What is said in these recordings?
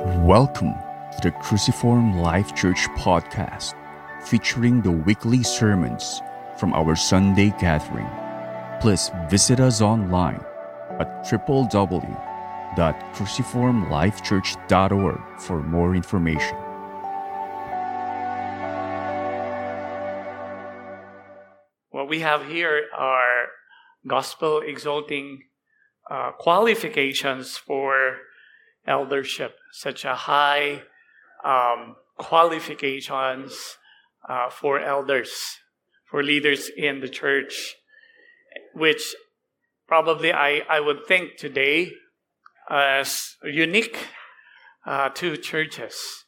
Welcome to the Cruciform Life Church podcast, featuring the weekly sermons from our Sunday gathering. Please visit us online at www.cruciformlifechurch.org for more information. What we have here are gospel exalting uh, qualifications for eldership, such a high um, qualifications uh, for elders, for leaders in the church, which probably I, I would think today as unique uh, to churches.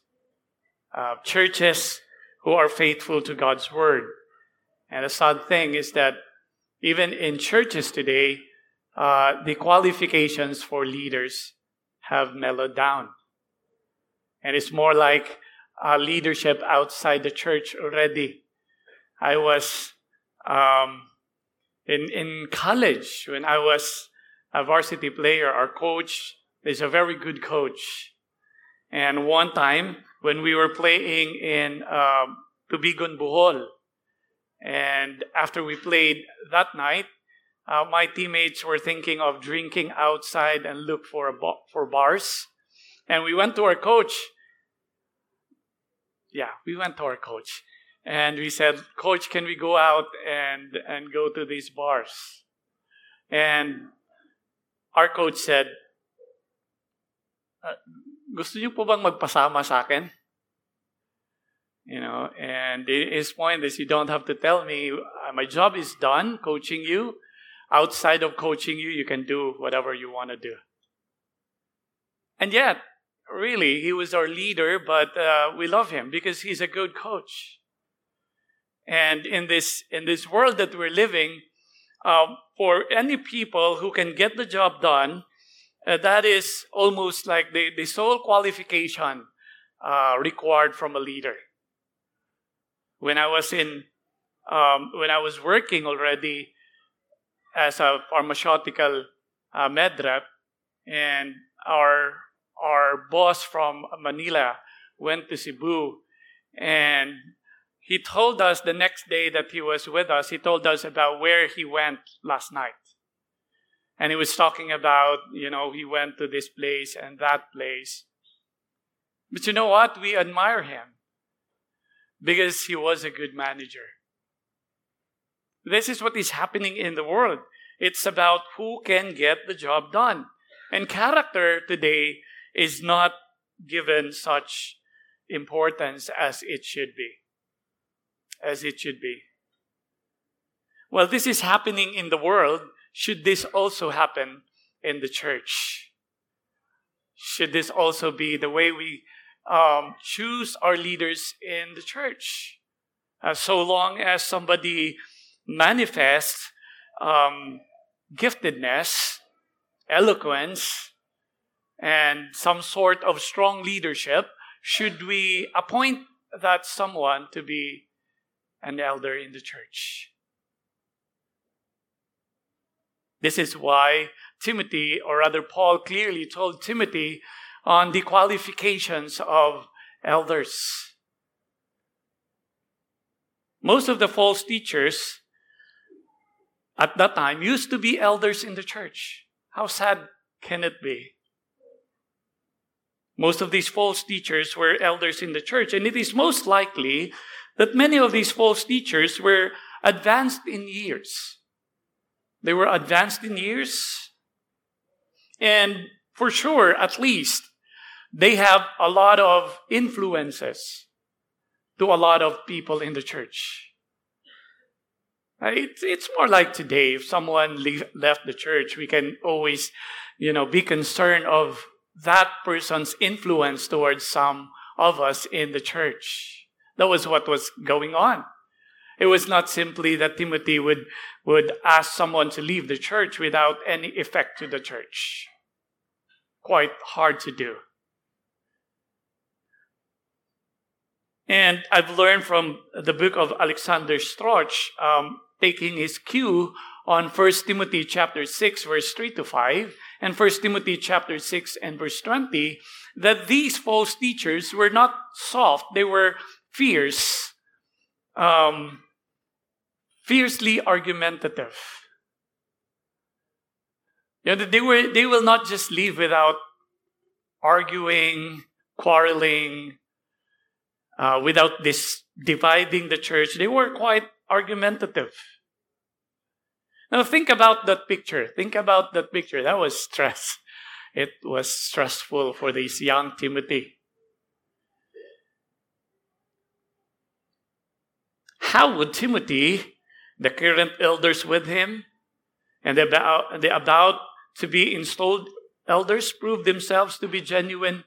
Uh, churches who are faithful to God's word. And the sad thing is that even in churches today, uh, the qualifications for leaders have mellowed down. And it's more like uh, leadership outside the church already. I was um, in, in college when I was a varsity player, our coach is a very good coach. And one time when we were playing in uh, Tubigon, Bohol, and after we played that night, uh, my teammates were thinking of drinking outside and look for for bars, and we went to our coach. Yeah, we went to our coach, and we said, "Coach, can we go out and and go to these bars?" And our coach said, uh, "Gusto niyo po bang magpasama sa akin?" You know, and his point is, you don't have to tell me. uh, My job is done coaching you outside of coaching you, you can do whatever you want to do. And yet, really, he was our leader, but uh, we love him because he's a good coach. And in this in this world that we're living, uh, for any people who can get the job done, uh, that is almost like the, the sole qualification uh, required from a leader. When I was in um, when I was working already as a pharmaceutical uh, med rep, and our our boss from Manila went to Cebu, and he told us the next day that he was with us. He told us about where he went last night, and he was talking about you know he went to this place and that place. But you know what? We admire him because he was a good manager. This is what is happening in the world. It's about who can get the job done. And character today is not given such importance as it should be. As it should be. Well, this is happening in the world. Should this also happen in the church? Should this also be the way we um, choose our leaders in the church? Uh, so long as somebody manifests um, giftedness, eloquence, and some sort of strong leadership, should we appoint that someone to be an elder in the church? This is why Timothy, or rather Paul, clearly told Timothy on the qualifications of elders. Most of the false teachers at that time used to be elders in the church. How sad can it be? Most of these false teachers were elders in the church, and it is most likely that many of these false teachers were advanced in years. They were advanced in years, and for sure, at least, they have a lot of influences to a lot of people in the church. It's, it's more like today. If someone leave, left the church, we can always, you know, be concerned of that person's influence towards some of us in the church. That was what was going on. It was not simply that Timothy would, would ask someone to leave the church without any effect to the church. Quite hard to do. And I've learned from the book of Alexander Strauch, um, taking his cue on 1 Timothy chapter 6, verse 3 to 5, and 1 Timothy chapter 6 and verse 20, that these false teachers were not soft, they were fierce, um, fiercely argumentative. You know, they, were, they will not just leave without arguing, quarreling, uh, without this dividing the church. They were quite argumentative. Now think about that picture. Think about that picture. That was stress. It was stressful for this young Timothy. How would Timothy, the current elders with him, and the about, the about to be installed elders prove themselves to be genuine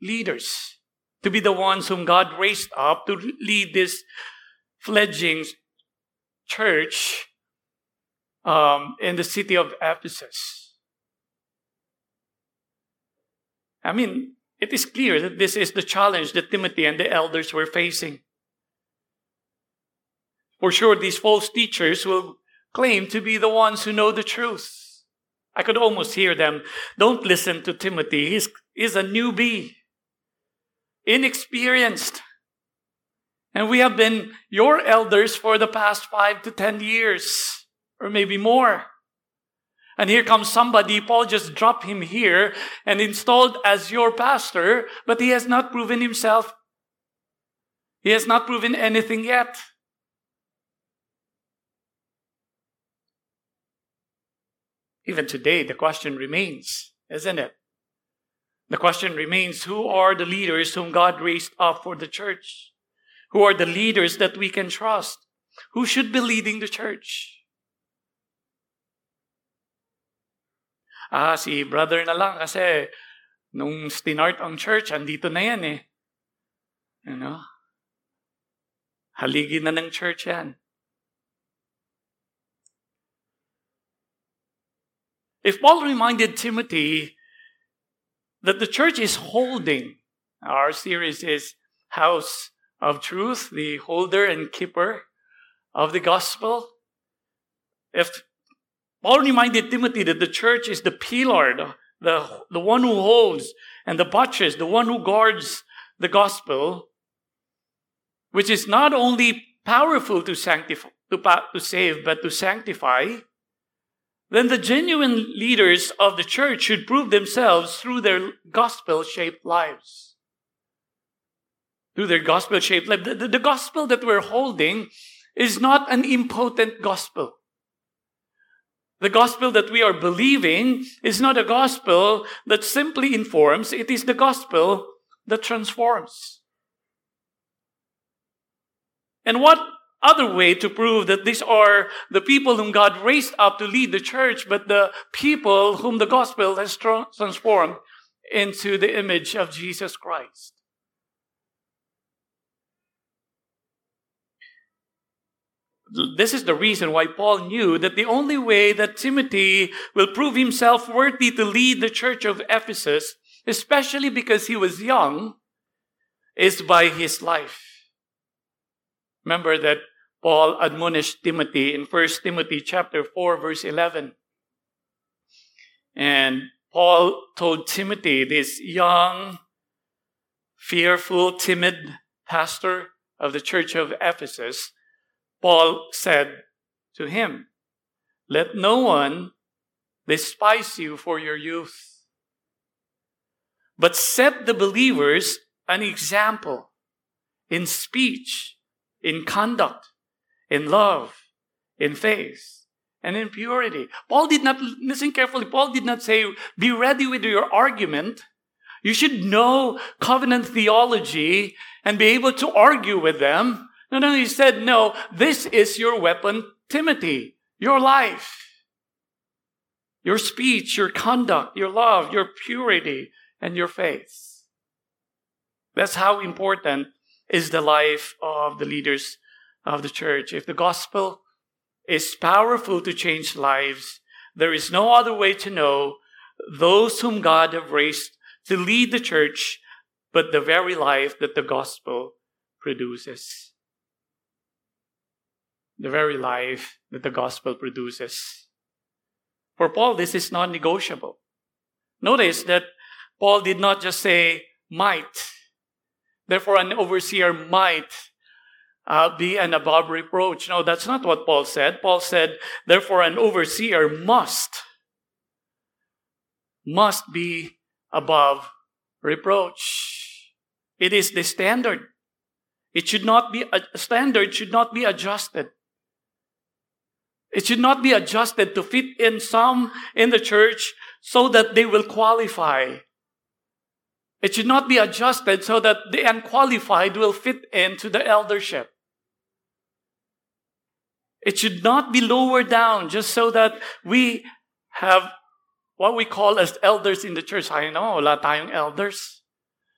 leaders, to be the ones whom God raised up to lead this fledgling church um, in the city of Ephesus. I mean, it is clear that this is the challenge that Timothy and the elders were facing. For sure, these false teachers will claim to be the ones who know the truth. I could almost hear them. Don't listen to Timothy. He's, he's a newbie, inexperienced. And we have been your elders for the past five to ten years, or maybe more. And here comes somebody, Paul just dropped him here and installed as your pastor, but he has not proven himself. He has not proven anything yet. Even today, the question remains, isn't it? The question remains who are the leaders whom God raised up for the church? Who are the leaders that we can trust? Who should be leading the church? Ah, si brother na lang kasi nung stinart ang church, andito na yan eh. You know? Haligi na ng church yan. If Paul reminded Timothy that the church is holding, our series is House of Truth, the holder and keeper of the gospel. If Paul reminded Timothy that the church is the pillar, the, the one who holds, and the buttress, the one who guards the gospel, which is not only powerful to sanctify, to, to save, but to sanctify, then the genuine leaders of the church should prove themselves through their gospel shaped lives. Through their gospel shaped life. The, the, the, gospel that we're holding is not an impotent gospel. The gospel that we are believing is not a gospel that simply informs, it is the gospel that transforms. And what other way to prove that these are the people whom God raised up to lead the church, but the people whom the gospel has transformed into the image of Jesus Christ. This is the reason why Paul knew that the only way that Timothy will prove himself worthy to lead the church of Ephesus, especially because he was young, is by his life. Remember that Paul admonished Timothy in 1 Timothy chapter 4 verse 11. And Paul told Timothy, this young, fearful, timid pastor of the church of Ephesus, Paul said to him, Let no one despise you for your youth, but set the believers an example in speech in conduct, in love, in faith, and in purity. Paul did not, listen carefully, Paul did not say, be ready with your argument. You should know covenant theology and be able to argue with them. No, no, he said, no, this is your weapon, Timothy, your life, your speech, your conduct, your love, your purity, and your faith. That's how important is the life of the leaders of the church. If the gospel is powerful to change lives, there is no other way to know those whom God have raised to lead the church but the very life that the gospel produces. The very life that the gospel produces. For Paul, this is non negotiable. Notice that Paul did not just say might. Therefore, an overseer might uh, be an above reproach. No, that's not what Paul said. Paul said, therefore, an overseer must, must be above reproach. It is the standard. It should not be, a standard should not be adjusted. It should not be adjusted to fit in some in the church so that they will qualify. It should not be adjusted so that the unqualified will fit into the eldership. It should not be lowered down just so that we have what we call as elders in the church. I know, wala tayong elders.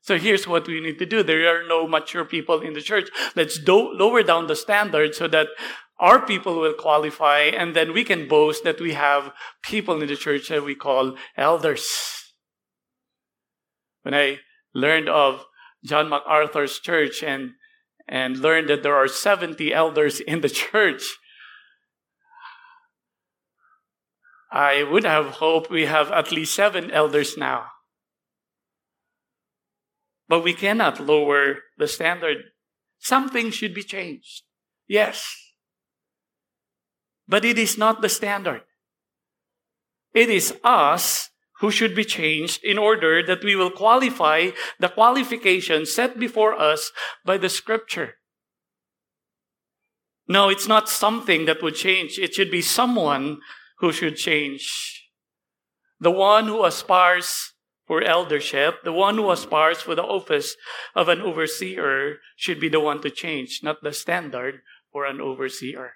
So here's what we need to do. There are no mature people in the church. Let's do- lower down the standard so that our people will qualify and then we can boast that we have people in the church that we call elders. When I learned of John MacArthur's church and and learned that there are 70 elders in the church, I would have hoped we have at least seven elders now. But we cannot lower the standard. Something should be changed. Yes. But it is not the standard. It is us who should be changed in order that we will qualify the qualifications set before us by the scripture. No, it's not something that would change. It should be someone who should change. The one who aspires for eldership, the one who aspires for the office of an overseer should be the one to change, not the standard for an overseer.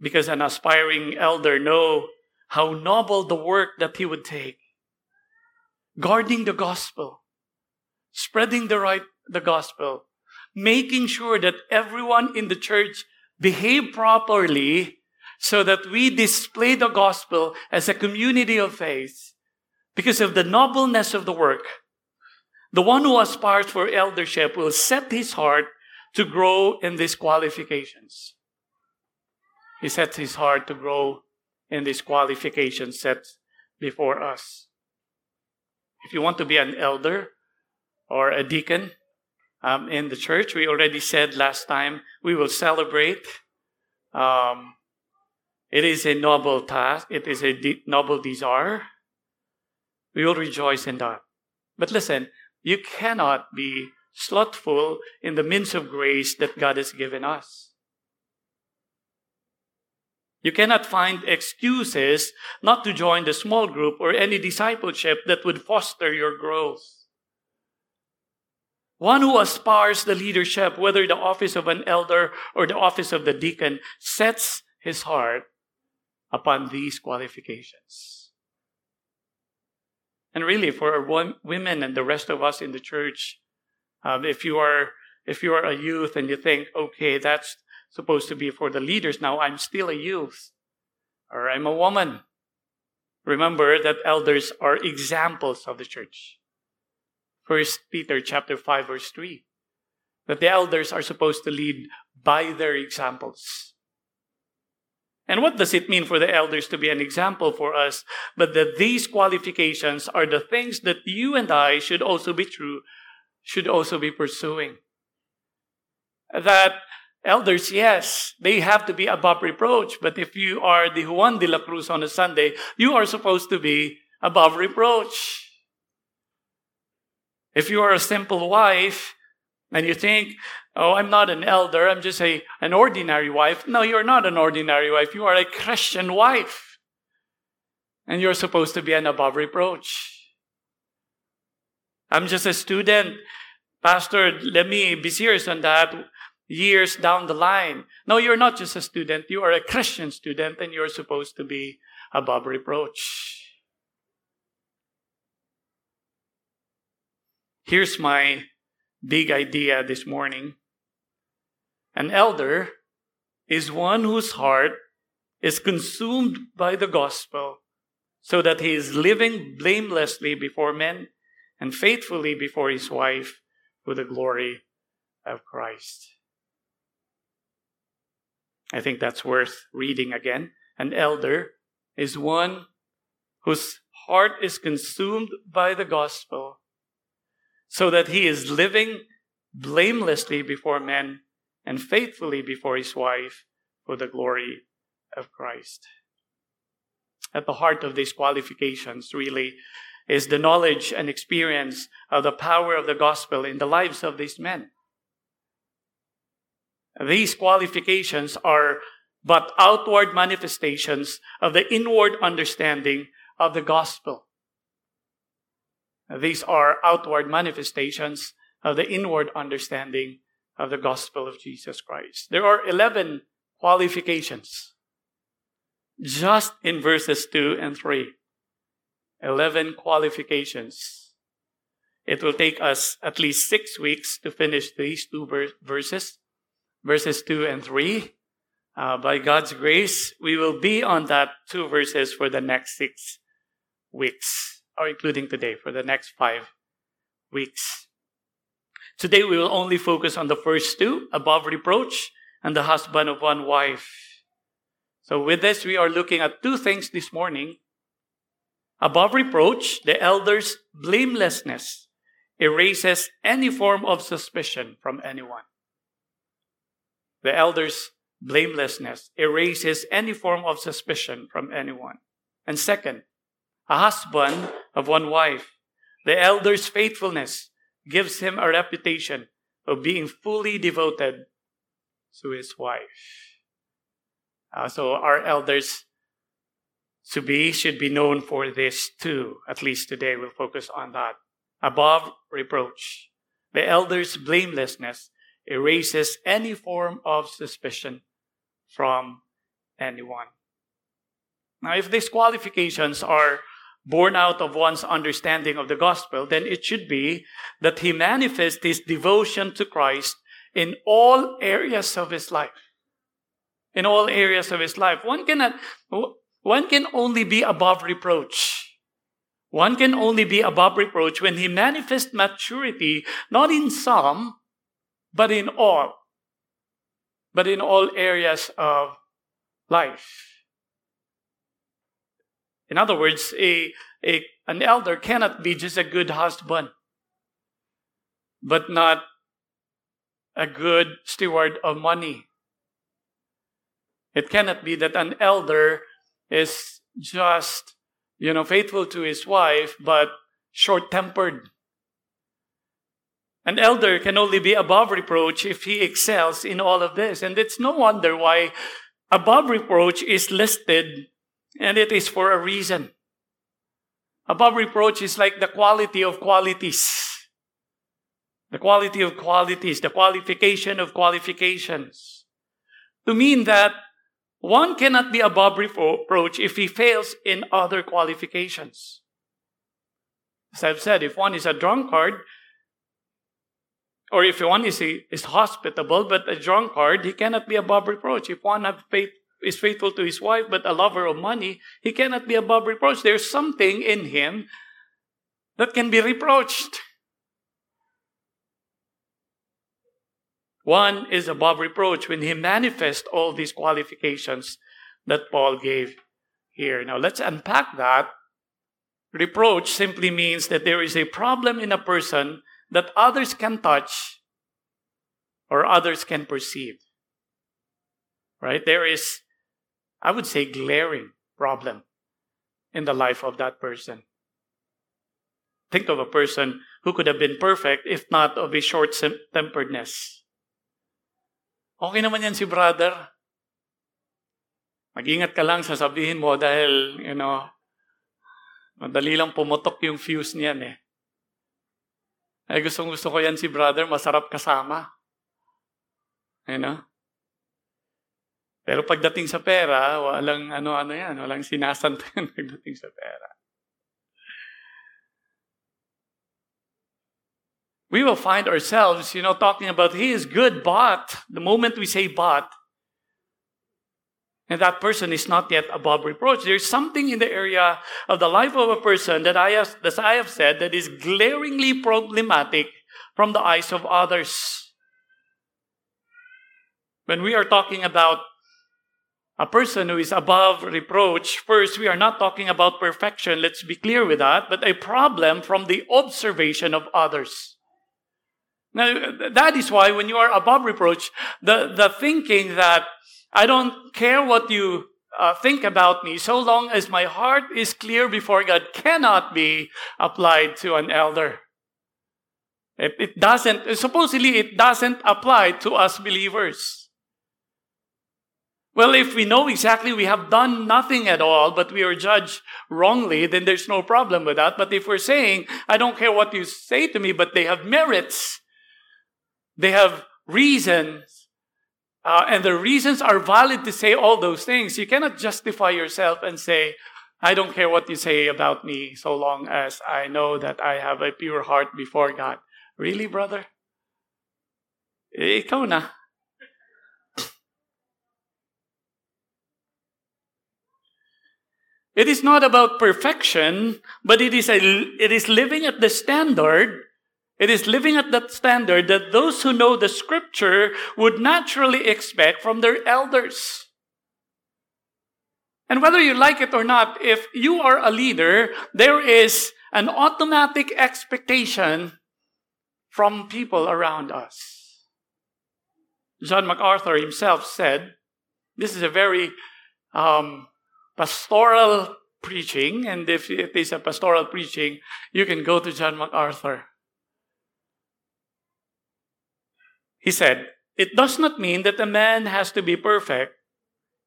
Because an aspiring elder know how noble the work that he would take. Guarding the gospel, spreading the right the gospel, making sure that everyone in the church behave properly so that we display the gospel as a community of faith because of the nobleness of the work. The one who aspires for eldership will set his heart to grow in these qualifications. He sets his heart to grow in these qualifications set before us. If you want to be an elder or a deacon, um, in the church. We already said last time we will celebrate. Um, it is a noble task, it is a de- noble desire. We will rejoice in that. But listen, you cannot be slothful in the means of grace that God has given us. You cannot find excuses not to join the small group or any discipleship that would foster your growth. One who aspires the leadership, whether the office of an elder or the office of the deacon, sets his heart upon these qualifications. And really, for women and the rest of us in the church, um, if you are if you are a youth and you think, okay, that's supposed to be for the leaders, now I'm still a youth, or I'm a woman. Remember that elders are examples of the church. First Peter chapter 5 verse 3. That the elders are supposed to lead by their examples. And what does it mean for the elders to be an example for us? But that these qualifications are the things that you and I should also be true, should also be pursuing. That elders, yes, they have to be above reproach. But if you are the Juan de la Cruz on a Sunday, you are supposed to be above reproach. If you are a simple wife and you think, oh, I'm not an elder, I'm just a, an ordinary wife. No, you're not an ordinary wife. You are a Christian wife. And you're supposed to be an above reproach. I'm just a student. Pastor, let me be serious on that years down the line. No, you're not just a student. You are a Christian student and you're supposed to be above reproach. Here's my big idea this morning. An elder is one whose heart is consumed by the gospel so that he is living blamelessly before men and faithfully before his wife for the glory of Christ. I think that's worth reading again. An elder is one whose heart is consumed by the gospel, so that he is living blamelessly before men and faithfully before his wife for the glory of Christ. At the heart of these qualifications, really, is the knowledge and experience of the power of the gospel in the lives of these men. These qualifications are but outward manifestations of the inward understanding of the gospel. These are outward manifestations of the inward understanding of the gospel of Jesus Christ. There are 11 qualifications just in verses 2 and 3. 11 qualifications. It will take us at least six weeks to finish these two verses, verses 2 and 3. Uh, by God's grace, we will be on that two verses for the next six weeks, or including today, for the next five weeks. Today, we will only focus on the first two, above reproach, and the husband of one wife. So, with this, we are looking at two things this morning. Above reproach, the elder's blamelessness erases any form of suspicion from anyone. The elder's blamelessness erases any form of suspicion from anyone. And second, a husband of one wife. The elder's faithfulness gives him a reputation of being fully devoted to his wife. Uh, so our elders to be should be known for this too. At least today we'll focus on that. Above reproach. The elder's blamelessness erases any form of suspicion from anyone. Now, if these qualifications are born out of one's understanding of the gospel, then it should be that he manifests his devotion to Christ in all areas of his life. In all areas of his life. One cannot, one can only be above reproach. One can only be above reproach when he manifests maturity, not in some, but in all but in all areas of life. In other words, a, a, an elder cannot be just a good husband, but not a good steward of money. It cannot be that an elder is just, you know, faithful to his wife, but short tempered. An elder can only be above reproach if he excels in all of this. And it's no wonder why above reproach is listed, and it is for a reason. Above reproach is like the quality of qualities. The quality of qualities, the qualification of qualifications. To mean that one cannot be above reproach if he fails in other qualifications. As I've said, if one is a drunkard, or if one is, is hospitable but a drunkard, he cannot be above reproach. If one have faith, is faithful to his wife but a lover of money, he cannot be above reproach. There's something in him that can be reproached. One is above reproach when he manifests all these qualifications that Paul gave here. Now let's unpack that. Reproach simply means that there is a problem in a person that others can touch or others can perceive. Right? There is, I would say, glaring problem in the life of that person. Think of a person who could have been perfect if not of a short temperedness. Okay naman yan si brother. Mag-ingat ka lang sa sabihin mo dahil, you know, madali lang pumutok yung fuse niyan eh. Ay gustong gusto ko yan si brother, masarap kasama. You know? Pero pagdating sa pera, walang ano-ano yan, walang sinasanto yan pagdating sa pera. We will find ourselves, you know, talking about he is good, but the moment we say but, and that person is not yet above reproach. There's something in the area of the life of a person that I have, that I have said that is glaringly problematic from the eyes of others. When we are talking about a person who is above reproach, first, we are not talking about perfection. Let's be clear with that, but a problem from the observation of others. Now, that is why when you are above reproach, the, the thinking that I don't care what you uh, think about me so long as my heart is clear before God cannot be applied to an elder. It, it doesn't, supposedly it doesn't apply to us believers. Well, if we know exactly we have done nothing at all, but we are judged wrongly, then there's no problem with that. But if we're saying, I don't care what you say to me, but they have merits, they have reasons, uh, and the reasons are valid to say all those things. You cannot justify yourself and say, I don't care what you say about me so long as I know that I have a pure heart before God. Really, brother? Ikaw na. It is not about perfection, but it is, a, it is living at the standard it is living at that standard that those who know the scripture would naturally expect from their elders. And whether you like it or not, if you are a leader, there is an automatic expectation from people around us. John MacArthur himself said, this is a very um, pastoral preaching, and if it is a pastoral preaching, you can go to John MacArthur. He said, It does not mean that a man has to be perfect.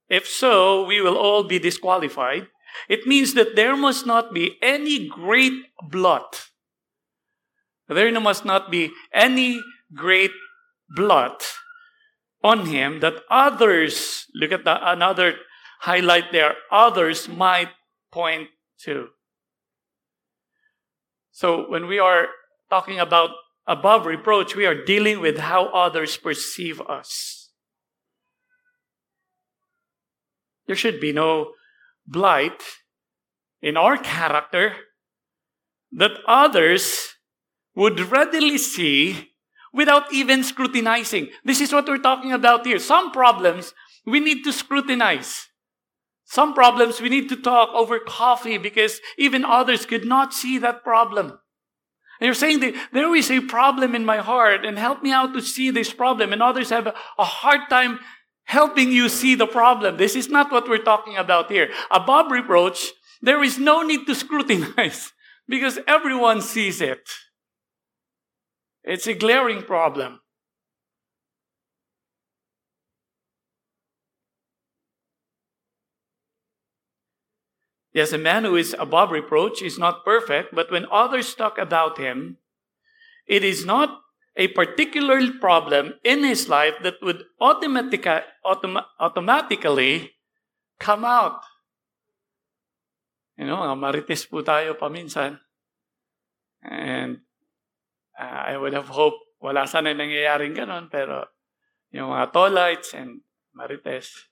If so, we will all be disqualified. It means that there must not be any great blot. There must not be any great blot on him that others, look at the, another highlight there, others might point to. So when we are talking about above reproach, we are dealing with how others perceive us. There should be no blight in our character that others would readily see without even scrutinizing. This is what we're talking about here. Some problems we need to scrutinize. Some problems we need to talk over coffee because even others could not see that problem. And you're saying that there is a problem in my heart and help me out to see this problem. And others have a hard time helping you see the problem. This is not what we're talking about here. Above reproach, there is no need to scrutinize because everyone sees it. It's a glaring problem. Yes, a man who is above reproach is not perfect, but when others talk about him, it is not a particular problem in his life that would automatica, autom- automatically come out. You know, marites po tayo paminsan. And uh, I would have hoped wala sana nangyayaring ganon, pero yung mga tolites and marites,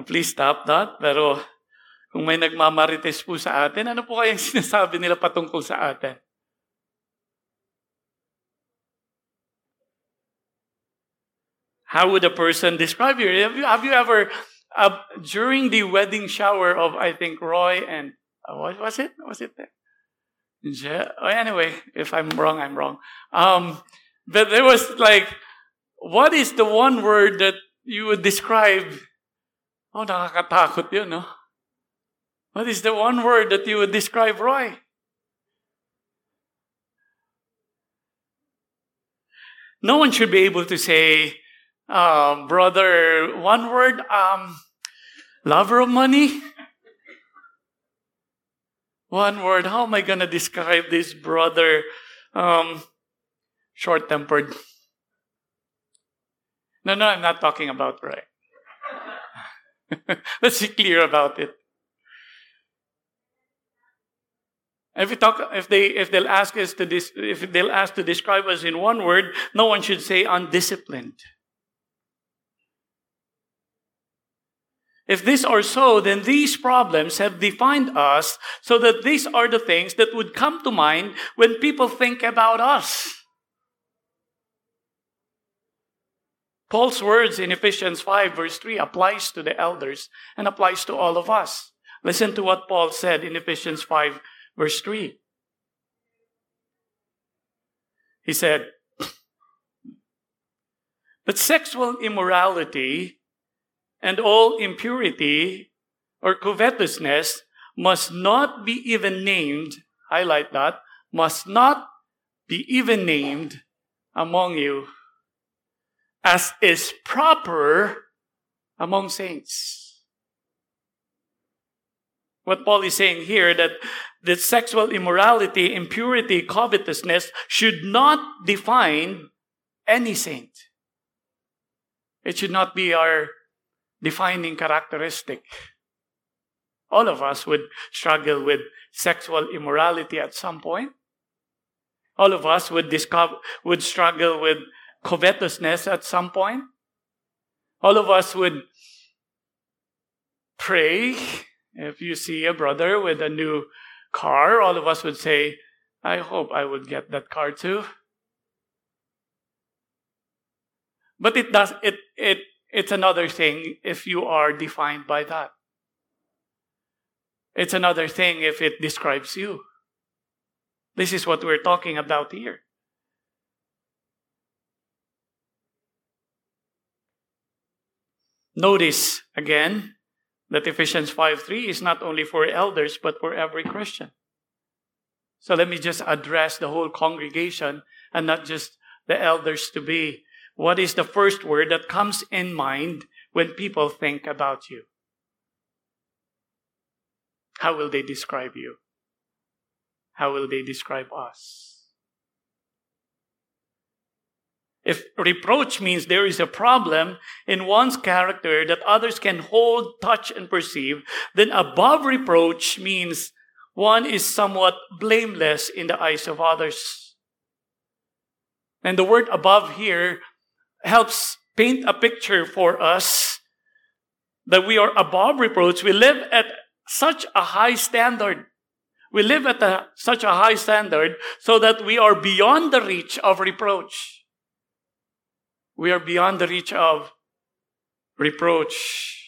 Please stop that. Pero kung may nagmamarites po sa atin, ano po kayang sinasabi nila patungkol sa atin? How would a person describe you? Have you, have you ever, uh, during the wedding shower of, I think, Roy and, uh, what was it? Was it there? Oh, anyway, if I'm wrong, I'm wrong. Um, but there was like, what is the one word that you would describe Oh, nakakatakot yun, no? What is the one word that you would describe Roy? No one should be able to say, um, brother, one word, um, lover of money. One word, how am I going to describe this brother? Um, short tempered. No, no, I'm not talking about Roy. Let's be clear about it. If we talk, if they, if they'll ask us to, dis, if they'll ask to describe us in one word, no one should say undisciplined. If this are so, then these problems have defined us so that these are the things that would come to mind when people think about us. Paul's words in Ephesians 5 verse 3 applies to the elders and applies to all of us. Listen to what Paul said in Ephesians 5 verse 3. He said, But sexual immorality and all impurity or covetousness must not be even named, highlight that, must not be even named among you as is proper among saints. What Paul is saying here that that sexual immorality, impurity, covetousness should not define any saint. It should not be our defining characteristic. All of us would struggle with sexual immorality at some point. All of us would discover, would struggle with covetousness at some point. All of us would pray if you see a brother with a new car, all of us would say, I hope I would get that car too. But it does it it it's another thing if you are defined by that. It's another thing if it describes you. This is what we're talking about here. Notice again that Ephesians 5 3 is not only for elders, but for every Christian. So let me just address the whole congregation and not just the elders to be. What is the first word that comes in mind when people think about you? How will they describe you? How will they describe us? If reproach means there is a problem in one's character that others can hold, touch, and perceive, then above reproach means one is somewhat blameless in the eyes of others. And the word above here helps paint a picture for us that we are above reproach. We live at such a high standard. We live at a, such a high standard so that we are beyond the reach of reproach. We are beyond the reach of reproach.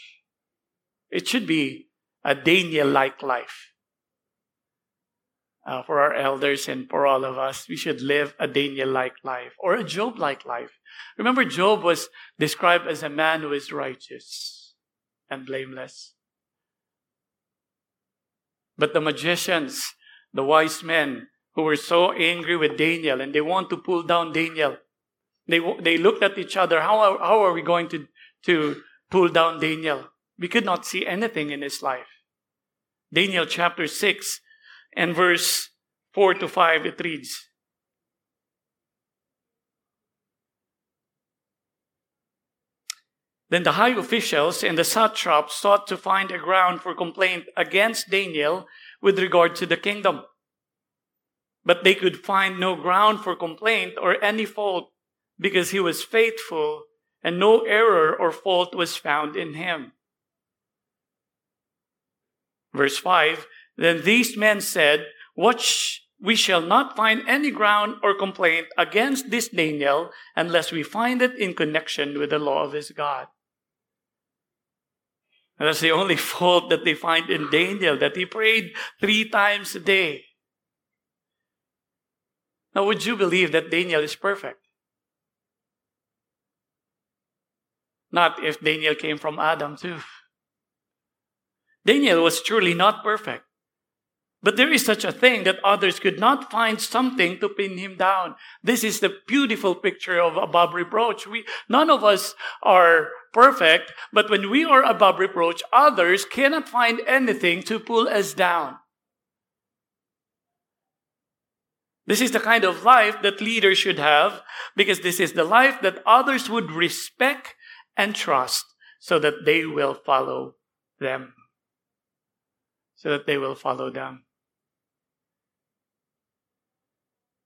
It should be a Daniel like life. Uh, for our elders and for all of us, we should live a Daniel like life or a Job like life. Remember, Job was described as a man who is righteous and blameless. But the magicians, the wise men who were so angry with Daniel and they want to pull down Daniel, they, they looked at each other. How are, how are we going to, to pull down Daniel? We could not see anything in his life. Daniel chapter 6 and verse 4 to 5, it reads, Then the high officials and the satraps sought to find a ground for complaint against Daniel with regard to the kingdom. But they could find no ground for complaint or any fault because he was faithful and no error or fault was found in him. Verse 5 Then these men said, What sh- we shall not find any ground or complaint against this Daniel unless we find it in connection with the law of his God. And that's the only fault that they find in Daniel, that he prayed three times a day. Now, would you believe that Daniel is perfect? Not if Daniel came from Adam, too. Daniel was truly not perfect. But there is such a thing that others could not find something to pin him down. This is the beautiful picture of above reproach. We, none of us are perfect, but when we are above reproach, others cannot find anything to pull us down. This is the kind of life that leaders should have because this is the life that others would respect and trust so that they will follow them. So that they will follow them.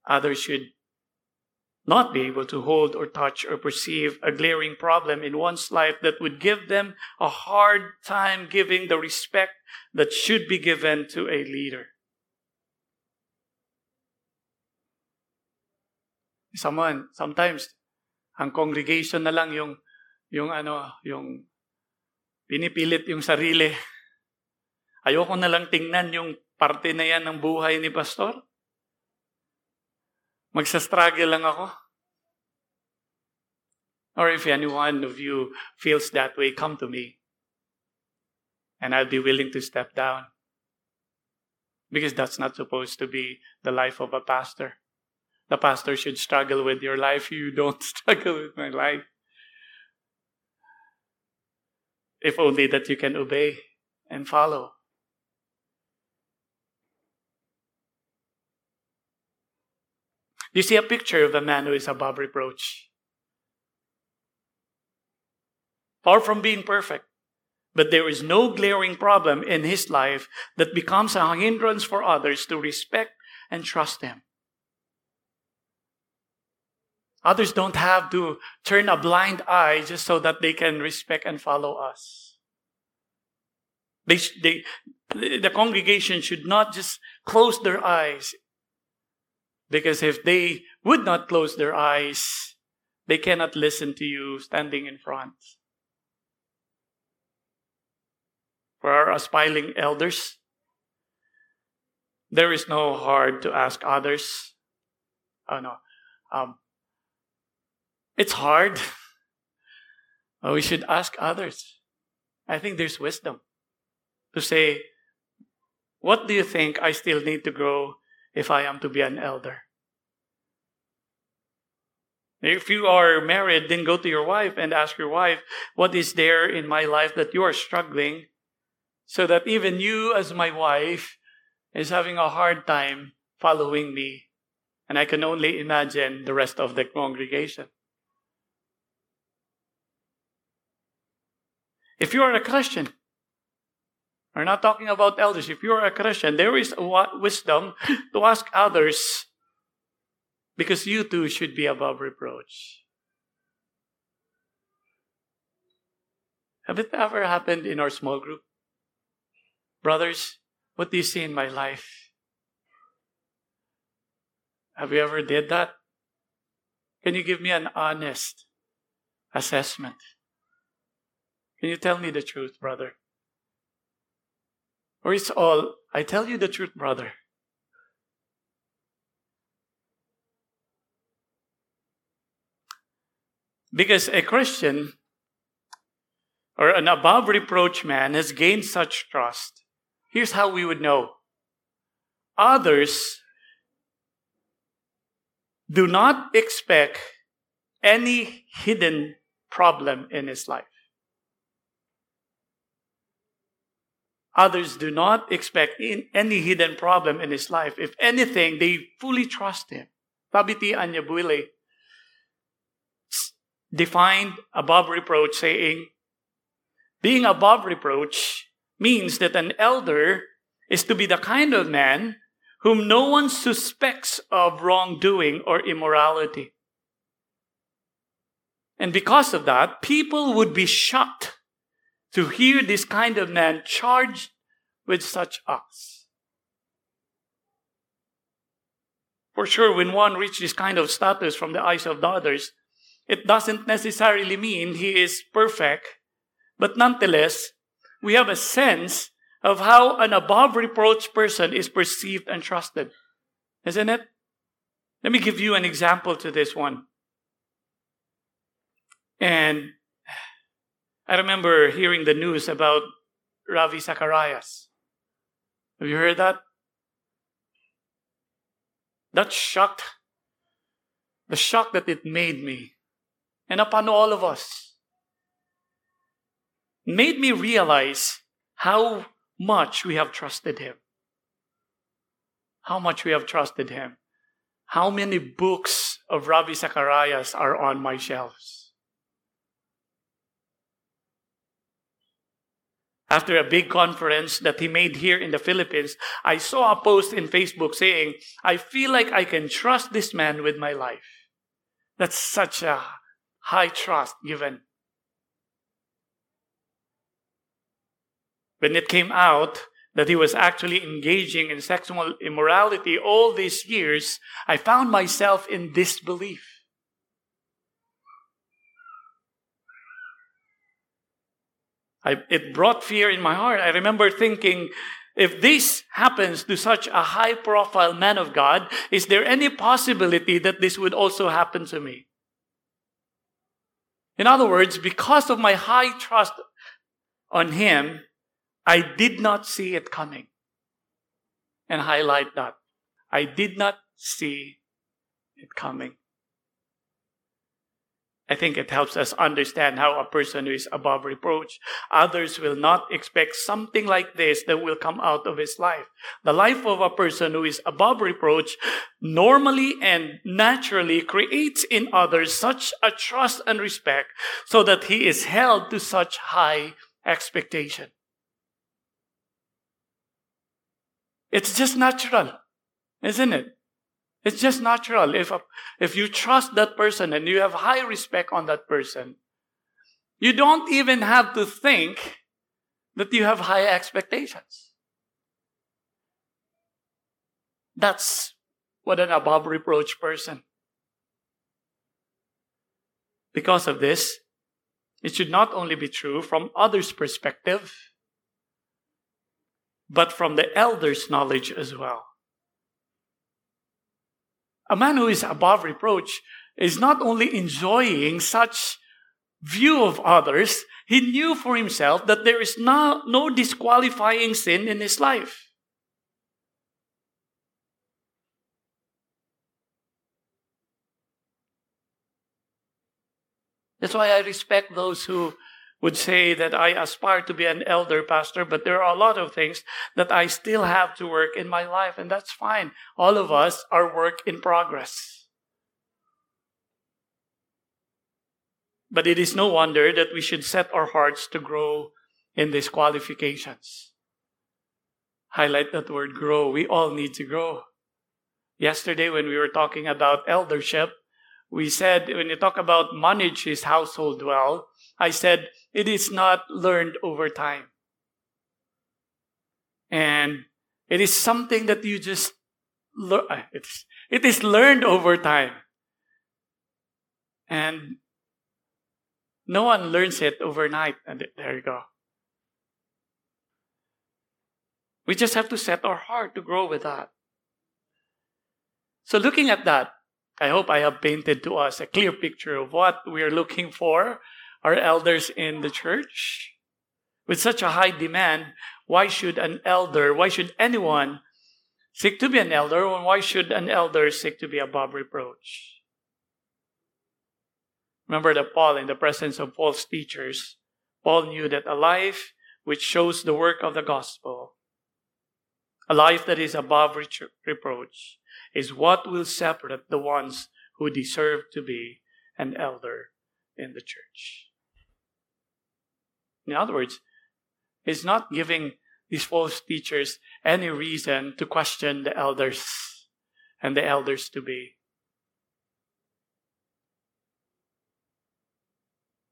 Others should not be able to hold or touch or perceive a glaring problem in one's life that would give them a hard time giving the respect that should be given to a leader. Someone, sometimes, ang congregation na lang yung Yung ano, yung pinipilit yung sarili. Ayoko na lang tingnan yung parte na yan ng buhay ni pastor. Magsa-struggle lang ako. Or if any one of you feels that way, come to me. And I'll be willing to step down. Because that's not supposed to be the life of a pastor. The pastor should struggle with your life. You don't struggle with my life. If only that you can obey and follow. You see a picture of a man who is above reproach. Far from being perfect, but there is no glaring problem in his life that becomes a hindrance for others to respect and trust him. Others don't have to turn a blind eye just so that they can respect and follow us. They, they, the congregation should not just close their eyes because if they would not close their eyes, they cannot listen to you standing in front. For our aspiring elders, there is no hard to ask others. Oh no. Um, it's hard. But we should ask others. I think there's wisdom to say, what do you think I still need to grow if I am to be an elder? If you are married, then go to your wife and ask your wife, what is there in my life that you are struggling so that even you as my wife is having a hard time following me. And I can only imagine the rest of the congregation. If you are a Christian, we're not talking about elders. If you are a Christian, there is wisdom to ask others because you too should be above reproach. Have it ever happened in our small group? Brothers, what do you see in my life? Have you ever did that? Can you give me an honest assessment? Can you tell me the truth, brother? Or it's all, I tell you the truth, brother. Because a Christian or an above reproach man has gained such trust. Here's how we would know others do not expect any hidden problem in his life. Others do not expect any hidden problem in his life. If anything, they fully trust him. Thabiti Anyabwile defined above reproach, saying, being above reproach means that an elder is to be the kind of man whom no one suspects of wrongdoing or immorality. And because of that, people would be shocked to hear this kind of man charged with such acts. For sure, when one reaches this kind of status from the eyes of the others, it doesn't necessarily mean he is perfect, but nonetheless, we have a sense of how an above reproach person is perceived and trusted. Isn't it? Let me give you an example to this one. And I remember hearing the news about Ravi Zacharias. Have you heard that? That shocked, the shock that it made me and upon all of us made me realize how much we have trusted Him. How much we have trusted Him. How many books of Ravi Zacharias are on my shelves? After a big conference that he made here in the Philippines, I saw a post in Facebook saying, I feel like I can trust this man with my life. That's such a high trust given. When it came out that he was actually engaging in sexual immorality all these years, I found myself in disbelief. I, it brought fear in my heart. I remember thinking, if this happens to such a high profile man of God, is there any possibility that this would also happen to me? In other words, because of my high trust on him, I did not see it coming. And highlight that. I did not see it coming. I think it helps us understand how a person who is above reproach, others will not expect something like this that will come out of his life. The life of a person who is above reproach normally and naturally creates in others such a trust and respect so that he is held to such high expectation. It's just natural, isn't it? It's just natural. If, if you trust that person and you have high respect on that person, you don't even have to think that you have high expectations. That's what an above reproach person. Because of this, it should not only be true from others' perspective, but from the elders' knowledge as well. A man who is above reproach is not only enjoying such view of others, he knew for himself that there is no, no disqualifying sin in his life. That's why I respect those who would say that I aspire to be an elder pastor, but there are a lot of things that I still have to work in my life, and that's fine. All of us are work in progress. But it is no wonder that we should set our hearts to grow in these qualifications. Highlight that word grow. We all need to grow. Yesterday, when we were talking about eldership, we said when you talk about manage his household well, I said it is not learned over time. And it is something that you just learn. Ah, it's, it is learned over time. And no one learns it overnight. And there you go. We just have to set our heart to grow with that. So, looking at that, I hope I have painted to us a clear picture of what we are looking for our elders in the church. With such a high demand, why should an elder, why should anyone seek to be an elder, and why should an elder seek to be above reproach? Remember that Paul, in the presence of false teachers, Paul knew that a life which shows the work of the gospel, a life that is above reproach, is what will separate the ones who deserve to be an elder in the church. In other words, it's not giving these false teachers any reason to question the elders and the elders to be.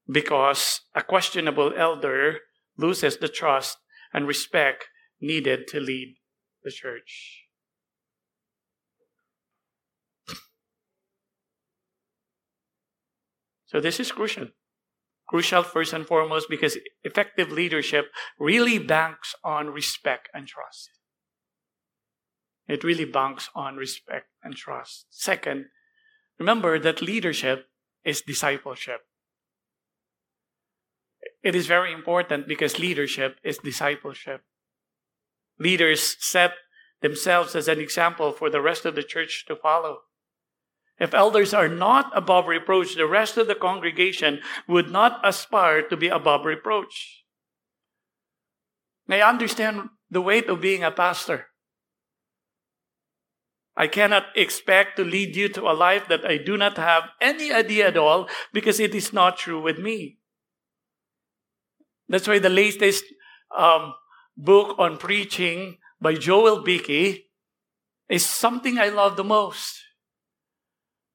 Because a questionable elder loses the trust and respect needed to lead the church. So this is crucial. Crucial first and foremost because effective leadership really banks on respect and trust. It really banks on respect and trust. Second, remember that leadership is discipleship. It is very important because leadership is discipleship. Leaders set themselves as an example for the rest of the church to follow. If elders are not above reproach, the rest of the congregation would not aspire to be above reproach. May I understand the weight of being a pastor. I cannot expect to lead you to a life that I do not have any idea at all because it is not true with me. That's why the latest um, book on preaching by Joel Beeke is something I love the most.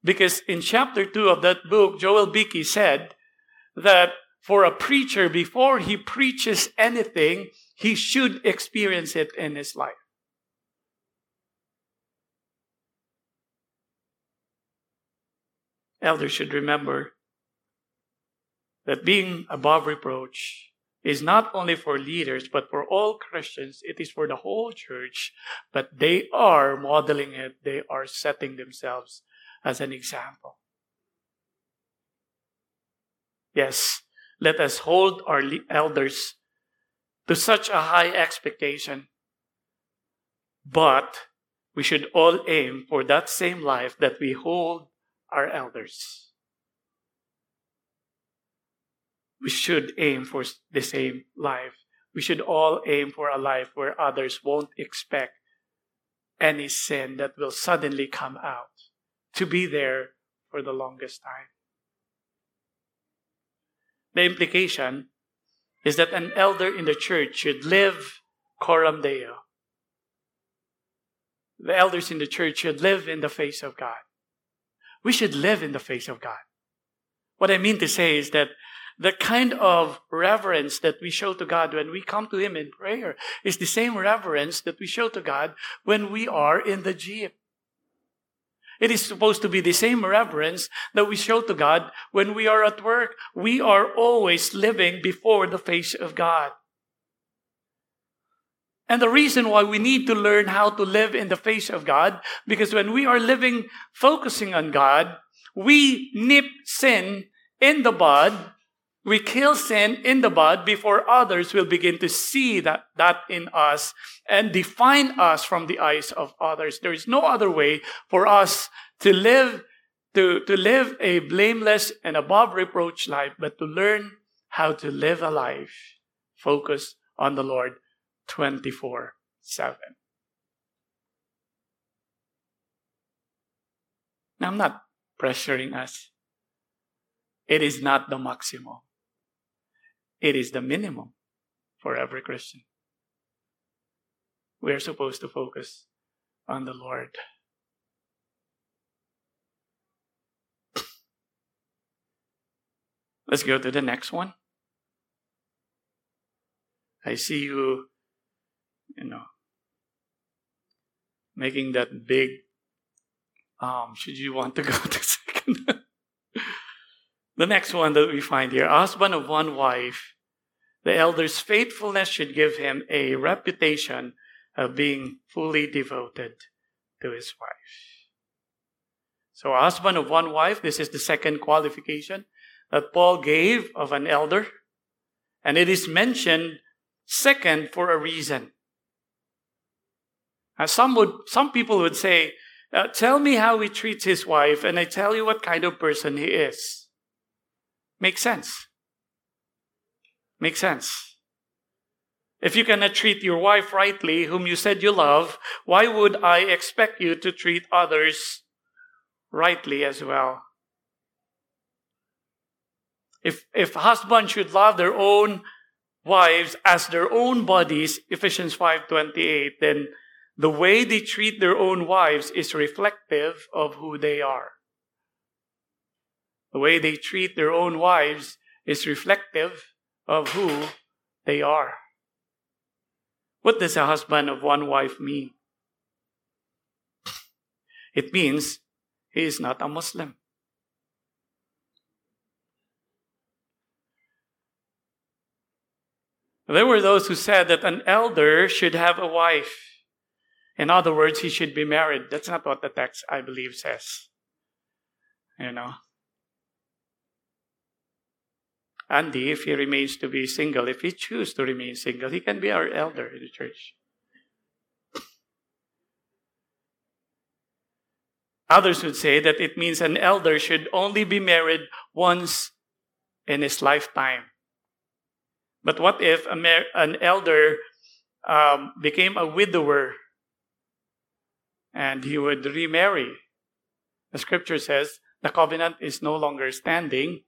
Because in chapter 2 of that book, Joel Beeke said that for a preacher, before he preaches anything, he should experience it in his life. Elders should remember that being above reproach is not only for leaders, but for all Christians. It is for the whole church, but they are modeling it. They are setting themselves as an example. Yes, let us hold our elders to such a high expectation. But we should all aim for that same life that we hold our elders. We should aim for the same life. We should all aim for a life where others won't expect any sin that will suddenly come out to be there for the longest time. The implication is that an elder in the church should live coram deo. The elders in the church should live in the face of God. We should live in the face of God. What I mean to say is that the kind of reverence that we show to God when we come to Him in prayer is the same reverence that we show to God when we are in the jeep. It is supposed to be the same reverence that we show to God when we are at work. We are always living before the face of God. And the reason why we need to learn how to live in the face of God, because when we are living focusing on God, we nip sin in the bud we kill sin in the bud before others will begin to see that, that in us and define us from the eyes of others. There is no other way for us to live, to, to live a blameless and above reproach life, but to learn how to live a life focused on the Lord 24 7. Now, I'm not pressuring us. It is not the maximum. It is the minimum for every Christian. We are supposed to focus on the Lord. Let's go to the next one. I see you, you know, making that big. Um, should you want to go to second? The next one that we find here husband of one wife, the elder's faithfulness should give him a reputation of being fully devoted to his wife. So, husband of one wife, this is the second qualification that Paul gave of an elder. And it is mentioned second for a reason. As some would, some people would say, tell me how he treats his wife, and I tell you what kind of person he is. Makes sense. Makes sense. If you cannot treat your wife rightly, whom you said you love, why would I expect you to treat others rightly as well? If, if husbands should love their own wives as their own bodies, Ephesians 5.28, then the way they treat their own wives is reflective of who they are. The way they treat their own wives is reflective of who they are. What does a husband of one wife mean? It means he is not a Muslim. There were those who said that an elder should have a wife. In other words, he should be married. That's not what the text, I believe, says. You know, Andy, if he remains to be single, if he chooses to remain single, he can be our elder in the church. Others would say that it means an elder should only be married once in his lifetime. But what if mar- an elder um, became a widower and he would remarry? The scripture says the covenant is no longer standing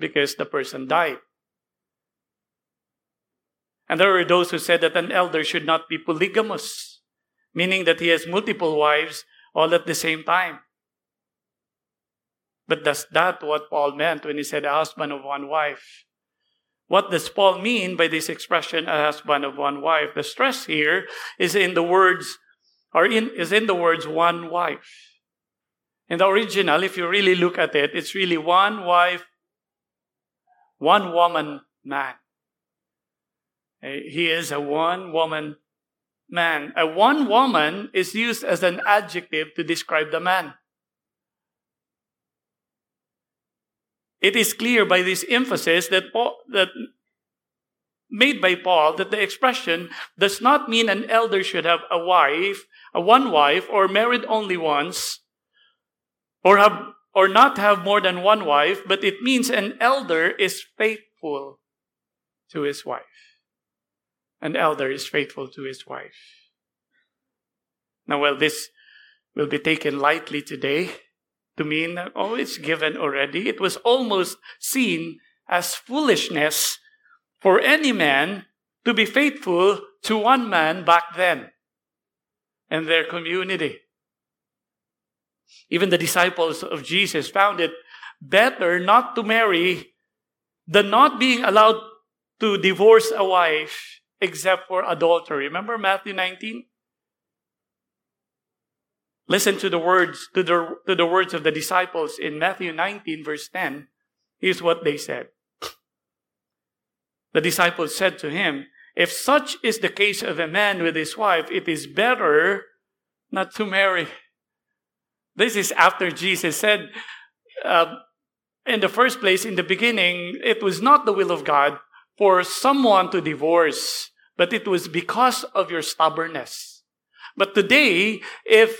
because the person died. And there were those who said that an elder should not be polygamous, meaning that he has multiple wives all at the same time. But does that what Paul meant when he said a husband of one wife? What does Paul mean by this expression, a husband of one wife? The stress here is in the words, or in, is in the words one wife. In the original, if you really look at it, it's really one wife one woman man. Eh, he is a one woman man. A one woman is used as an adjective to describe the man. It is clear by this emphasis that, Paul, that made by Paul that the expression does not mean an elder should have a wife, a one wife, or married only once, or have or not have more than one wife, but it means an elder is faithful to his wife. An elder is faithful to his wife. Now, well, this will be taken lightly today to mean oh, it's given already. It was almost seen as foolishness for any man to be faithful to one man back then and their community. Even the disciples of Jesus found it better not to marry than not being allowed to divorce a wife except for adultery. Remember Matthew 19? Listen to the words to the, to the words of the disciples in Matthew 19 verse 10. Here's what they said. The disciples said to him, If such is the case of a man with his wife, it is better not to marry. This is after Jesus said, uh, in the first place, in the beginning, it was not the will of God for someone to divorce, but it was because of your stubbornness. But today, if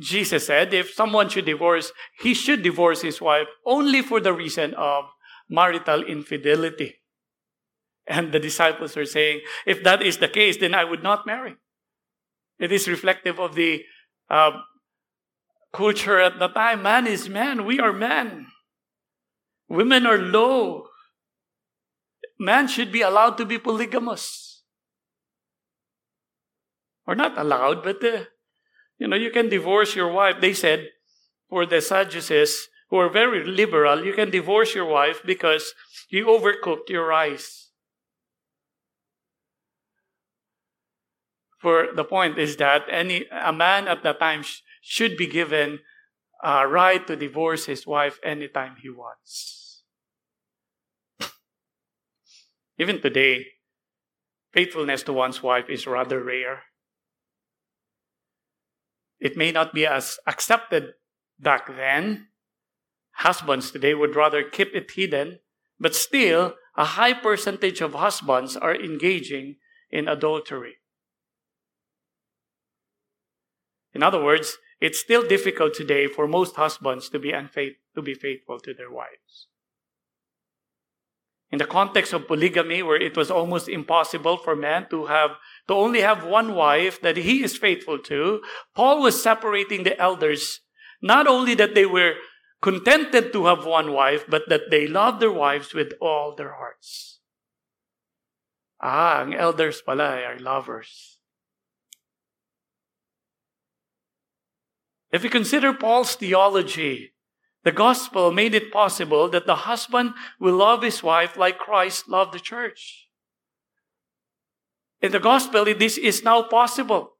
Jesus said, if someone should divorce, he should divorce his wife only for the reason of marital infidelity. And the disciples are saying, if that is the case, then I would not marry. It is reflective of the uh, culture at the time. Man is man. We are men. Women are low. Man should be allowed to be polygamous. Or not allowed, but uh, you know, you can divorce your wife. They said for the Sadducees, who are very liberal, you can divorce your wife because you overcooked your rice. for the point is that any a man at that time should be given a right to divorce his wife anytime he wants. Even today, faithfulness to one's wife is rather rare. It may not be as accepted back then. Husbands today would rather keep it hidden, but still, a high percentage of husbands are engaging in adultery. In other words, it's still difficult today for most husbands to be unfaith, to be faithful to their wives. In the context of polygamy, where it was almost impossible for men to have to only have one wife that he is faithful to, Paul was separating the elders, not only that they were contented to have one wife, but that they loved their wives with all their hearts. Ah, ang elders pala are lovers. If we consider Paul's theology, the gospel made it possible that the husband will love his wife like Christ loved the church. In the gospel, this is now possible.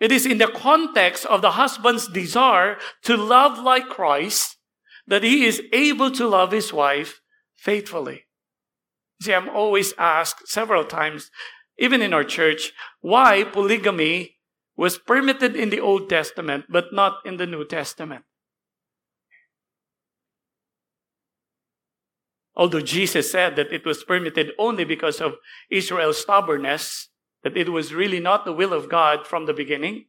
It is in the context of the husband's desire to love like Christ that he is able to love his wife faithfully. See, I'm always asked several times, even in our church, why polygamy was permitted in the Old Testament, but not in the New Testament. Although Jesus said that it was permitted only because of Israel's stubbornness, that it was really not the will of God from the beginning,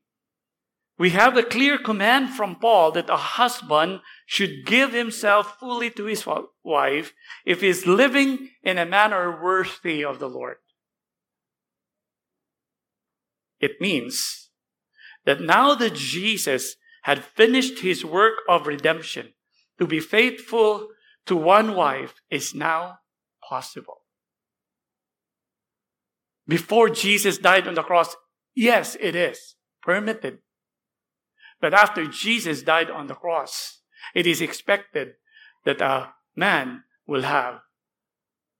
we have a clear command from Paul that a husband should give himself fully to his wife if he is living in a manner worthy of the Lord. It means that now that Jesus had finished his work of redemption, to be faithful to one wife is now possible. Before Jesus died on the cross, yes, it is permitted. But after Jesus died on the cross, it is expected that a man will have,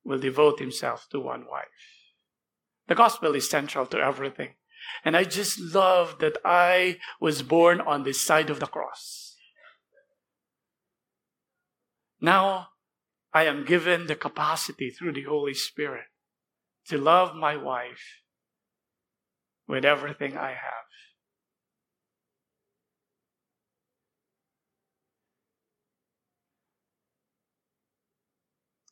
will devote himself to one wife. The gospel is central to everything. And I just love that I was born on this side of the cross. Now I am given the capacity through the Holy Spirit to love my wife with everything I have.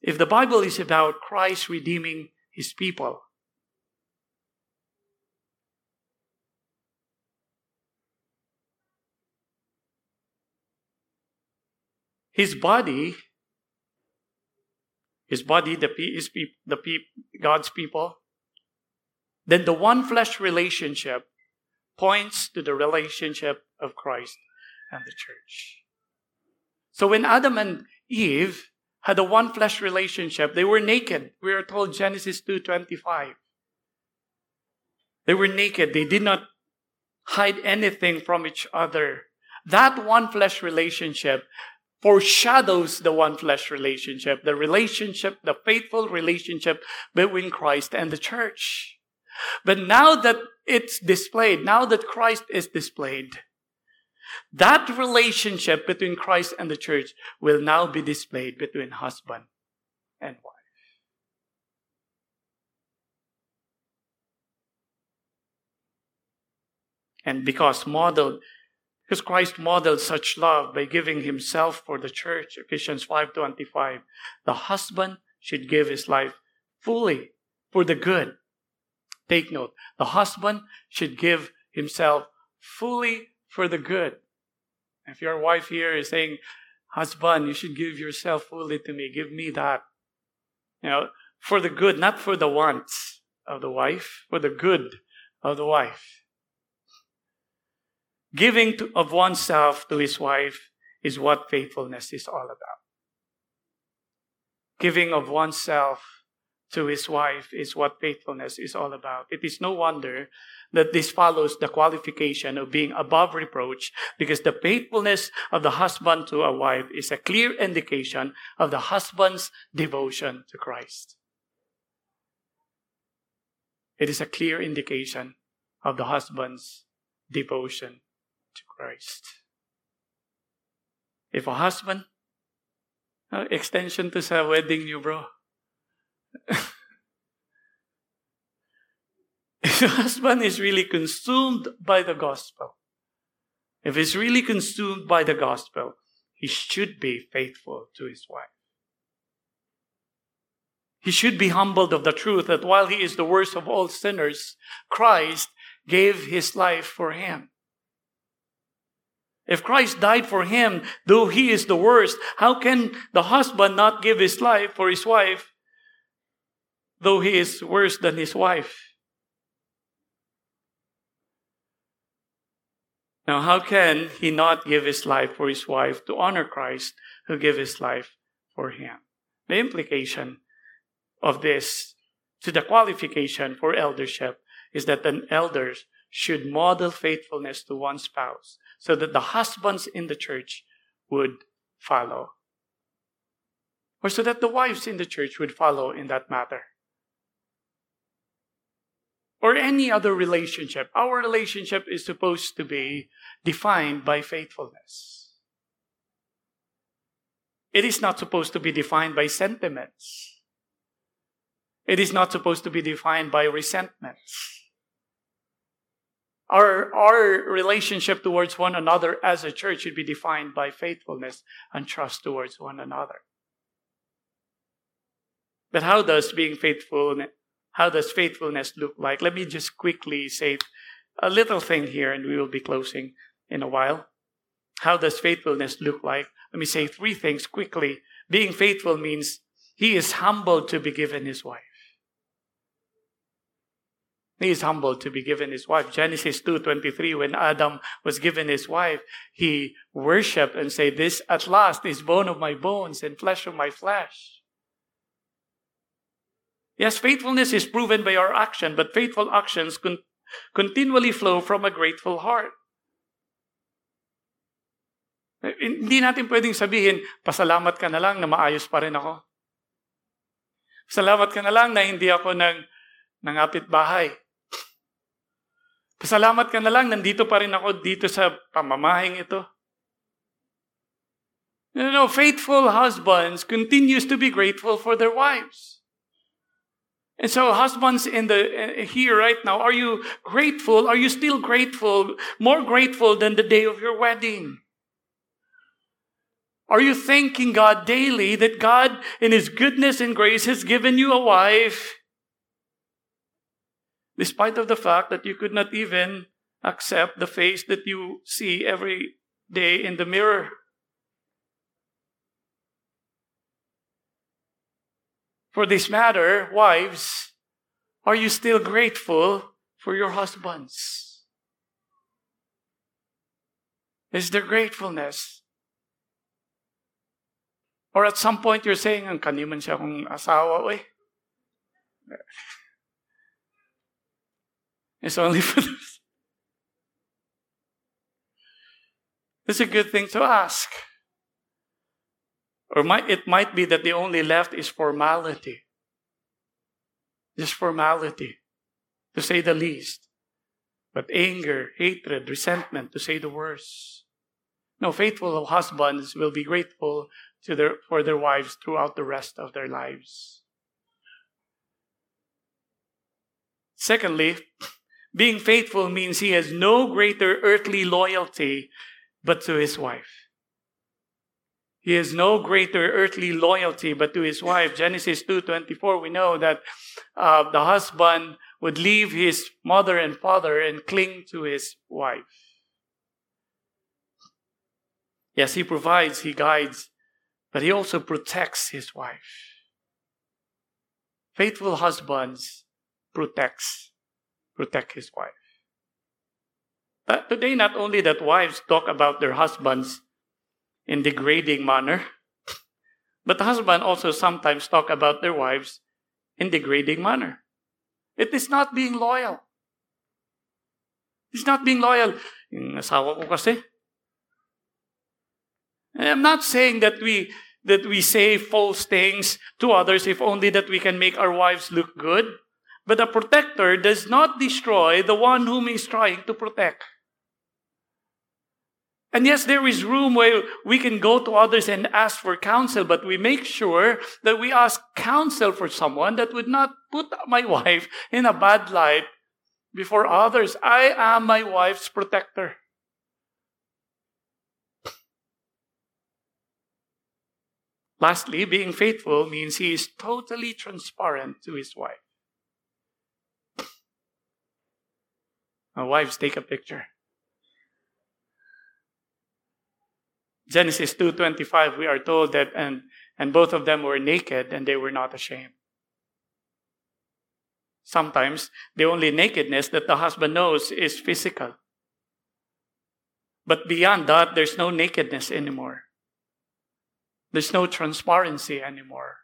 If the Bible is about Christ redeeming his people, his body, his body, the, his, the God's people, then the one flesh relationship points to the relationship of Christ and the church. So when Adam and Eve had a one flesh relationship, they were naked. We are told Genesis 2:25. They were naked. They did not hide anything from each other. That one flesh relationship foreshadows the one flesh relationship, the relationship, the faithful relationship between Christ and the church. But now that it's displayed, now that Christ is displayed, that relationship between Christ and the church will now be displayed between husband and wife. And because modeled, because Christ modeled such love by giving himself for the church, Ephesians 5:25, the husband should give his life fully for the good Take note. The husband should give himself fully for the good. If your wife here is saying, husband, you should give yourself fully to me. Give me that. You know, for the good, not for the wants of the wife, for the good of the wife. Giving to, of oneself to his wife is what faithfulness is all about. Giving of oneself to his wife is what faithfulness is all about. It is no wonder that this follows the qualification of being above reproach because the faithfulness of the husband to a wife is a clear indication of the husband's devotion to Christ. It is a clear indication of the husband's devotion Christ. If a husband, uh, extension to sa wedding niyo bro, if the husband is really consumed by the gospel, if he's really consumed by the gospel, he should be faithful to his wife. He should be humbled of the truth that while he is the worst of all sinners, Christ gave his life for him. If Christ died for him, though he is the worst, how can the husband not give his life for his wife though he is worse than his wife. Now, how can he not give his life for his wife to honor Christ who gave his life for him? The implication of this to the qualification for eldership is that an elder should model faithfulness to one spouse so that the husbands in the church would follow. Or so that the wives in the church would follow in that matter or any other relationship. Our relationship is supposed to be defined by faithfulness. It is not supposed to be defined by sentiments. It is not supposed to be defined by resentments. Our, our relationship towards one another as a church should be defined by faithfulness and trust towards one another. But how does being faithful how does faithfulness look like? Let me just quickly say a little thing here, and we will be closing in a while. How does faithfulness look like? Let me say three things quickly. Being faithful means he is humbled to be given his wife. He is humbled to be given his wife. Genesis 2:23 when Adam was given his wife, he worshiped and said, "This at last is bone of my bones and flesh of my flesh." Yes, faithfulness is proven by our action, but faithful actions con- continually flow from a grateful heart. Eh, hindi natin pwedeng sabihin, pasalamat ka na lang na maayos pa rin ako. Salamat ka na lang na hindi ako nang nangapit bahay. Pasalamat ka na lang, nandito pa rin ako dito sa pamamahing ito. You know, faithful husbands continues to be grateful for their wives. And so, husbands in the here right now, are you grateful? Are you still grateful? More grateful than the day of your wedding? Are you thanking God daily that God, in His goodness and grace, has given you a wife, despite of the fact that you could not even accept the face that you see every day in the mirror? For this matter, wives, are you still grateful for your husbands? Is there gratefulness? Or at some point you're saying, ang kaniman siya kong asawa, eh. It's only for this. It's a good thing to ask. Or might, it might be that the only left is formality. Just formality, to say the least. But anger, hatred, resentment, to say the worst. No, faithful husbands will be grateful to their, for their wives throughout the rest of their lives. Secondly, being faithful means he has no greater earthly loyalty but to his wife. He has no greater earthly loyalty but to his wife. Genesis 2:24 we know that uh, the husband would leave his mother and father and cling to his wife. Yes, he provides, he guides, but he also protects his wife. Faithful husbands protects protect his wife. But today not only that wives talk about their husbands in degrading manner. But the husband also sometimes talk about their wives in degrading manner. It is not being loyal. It's not being loyal. Asawa ko kasi. Eh, I'm not saying that we that we say false things to others if only that we can make our wives look good. But a protector does not destroy the one whom he is trying to protect. And yes, there is room where we can go to others and ask for counsel, but we make sure that we ask counsel for someone that would not put my wife in a bad light before others. I am my wife's protector. Lastly, being faithful means he is totally transparent to his wife. My wives, take a picture. Genesis 2:25 we are told that and and both of them were naked and they were not ashamed. Sometimes the only nakedness that the husband knows is physical. But beyond that there's no nakedness anymore. There's no transparency anymore.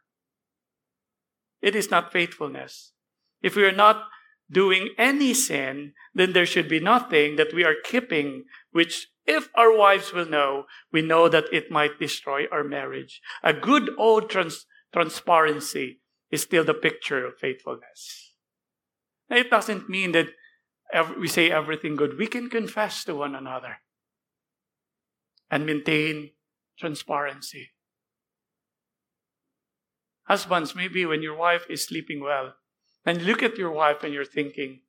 It is not faithfulness. If we are not doing any sin, then there should be nothing that we are keeping which if our wives will know, we know that it might destroy our marriage. A good old trans- transparency is still the picture of faithfulness. Now, it doesn't mean that we say everything good. We can confess to one another and maintain transparency. Husbands, maybe when your wife is sleeping well, and look at your wife and you're thinking,